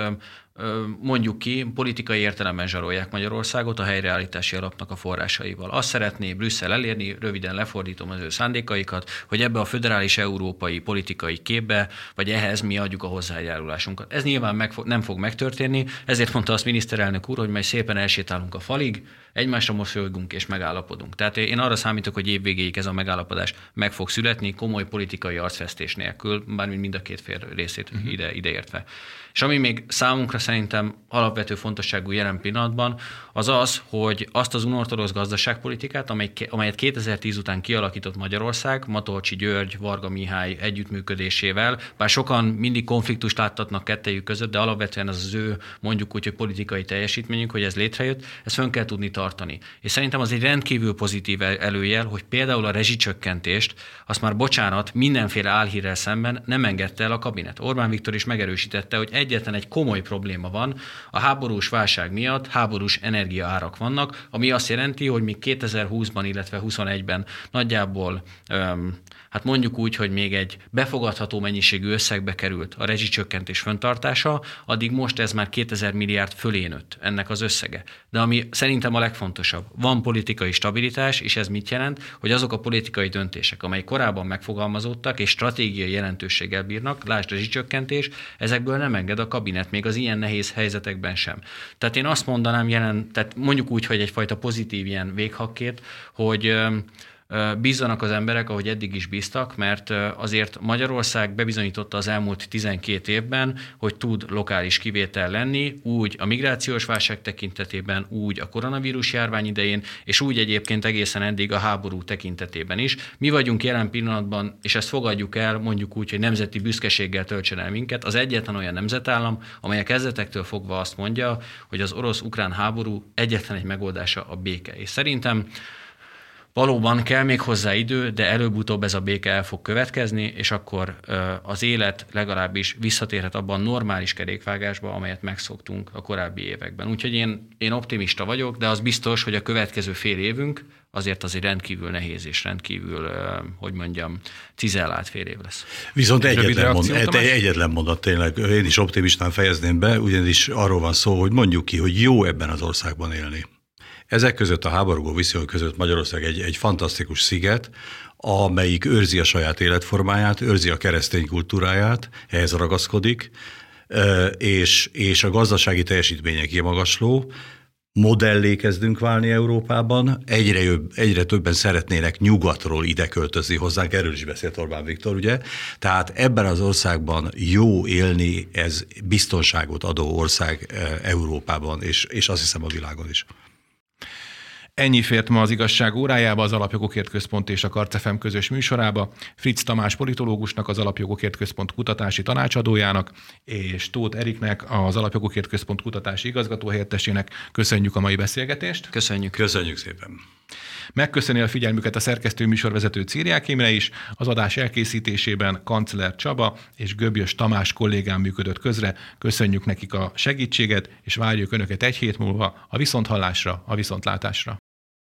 mondjuk ki, politikai értelemben zsarolják Magyarországot a helyreállítási alapnak a forrásaival. Azt szeretné Brüsszel elérni, röviden lefordítom az ő szándékaikat, hogy ebbe a föderális európai politikai képbe, vagy ehhez mi adjuk a hozzájárulásunkat. Ez nyilván meg, nem fog megtörténni, ezért mondta azt miniszterelnök úr, hogy majd szépen elsétálunk a falig, egymásra mosolygunk és megállapodunk. Tehát én arra számítok, hogy évvégéig ez a megállapodás meg fog születni, komoly politikai arcfesztés nélkül, bármint mind a két fél részét uh-huh. ide, ideértve. És ami még számunkra szerintem alapvető fontosságú jelen pillanatban, az az, hogy azt az unortodox gazdaságpolitikát, amely, amelyet 2010 után kialakított Magyarország, Matolcsi György, Varga Mihály együttműködésével, bár sokan mindig konfliktust láttatnak kettejük között, de alapvetően az az ő mondjuk úgy, hogy politikai teljesítményünk, hogy ez létrejött, ezt fönn kell tudni tartani. És szerintem az egy rendkívül pozitív előjel, hogy például a rezsicsökkentést, azt már bocsánat, mindenféle álhírrel szemben nem engedte el a kabinet. Orbán Viktor is megerősítette, hogy egyetlen egy komoly probléma van, a háborús válság miatt háborús energiaárak vannak, ami azt jelenti, hogy még 2020-ban, illetve 2021-ben nagyjából öm, hát mondjuk úgy, hogy még egy befogadható mennyiségű összegbe került a rezsicsökkentés föntartása, addig most ez már 2000 milliárd fölé nőtt ennek az összege. De ami szerintem a legfontosabb, van politikai stabilitás, és ez mit jelent? Hogy azok a politikai döntések, amely korábban megfogalmazódtak és stratégiai jelentőséggel bírnak, lásd rezsicsökkentés, ezekből nem enged a kabinet, még az ilyen nehéz helyzetekben sem. Tehát én azt mondanám jelen, tehát mondjuk úgy, hogy egyfajta pozitív ilyen véghakkét, hogy bízzanak az emberek, ahogy eddig is bíztak, mert azért Magyarország bebizonyította az elmúlt 12 évben, hogy tud lokális kivétel lenni, úgy a migrációs válság tekintetében, úgy a koronavírus járvány idején, és úgy egyébként egészen eddig a háború tekintetében is. Mi vagyunk jelen pillanatban, és ezt fogadjuk el, mondjuk úgy, hogy nemzeti büszkeséggel töltsen el minket, az egyetlen olyan nemzetállam, amely a kezdetektől fogva azt mondja, hogy az orosz-ukrán háború egyetlen egy megoldása a béke. És szerintem Valóban kell még hozzá idő, de előbb-utóbb ez a béke el fog következni, és akkor az élet legalábbis visszatérhet abban normális kerékvágásba, amelyet megszoktunk a korábbi években. Úgyhogy én, én optimista vagyok, de az biztos, hogy a következő fél évünk azért azért rendkívül nehéz és rendkívül, hogy mondjam, cizellált fél év lesz. Viszont egyetlen, mond, egy, egyetlen mondat tényleg, én is optimistán fejezném be, ugyanis arról van szó, hogy mondjuk ki, hogy jó ebben az országban élni. Ezek között a háborúgó viszonyok között Magyarország egy, egy fantasztikus sziget, amelyik őrzi a saját életformáját, őrzi a keresztény kultúráját, ehhez ragaszkodik, és, és a gazdasági teljesítmények kimagasló, modellé kezdünk válni Európában, egyre, jobb, egyre többen szeretnének nyugatról ide költözni hozzánk, erről is beszélt Orbán Viktor, ugye? Tehát ebben az országban jó élni, ez biztonságot adó ország Európában, és, és azt hiszem a világon is. Ennyi fért ma az igazság órájába, az Alapjogokért Központ és a Karcefem közös műsorába. Fritz Tamás politológusnak, az Alapjogokért Központ kutatási tanácsadójának, és Tóth Eriknek, az Alapjogokért Központ kutatási igazgatóhelyettesének köszönjük a mai beszélgetést. Köszönjük. Köszönjük szépen. Megköszöni a figyelmüket a szerkesztő műsorvezető Círiák Imre is, az adás elkészítésében Kancler Csaba és Göbjös Tamás kollégám működött közre. Köszönjük nekik a segítséget, és várjuk Önöket egy hét múlva a viszonthallásra, a viszontlátásra.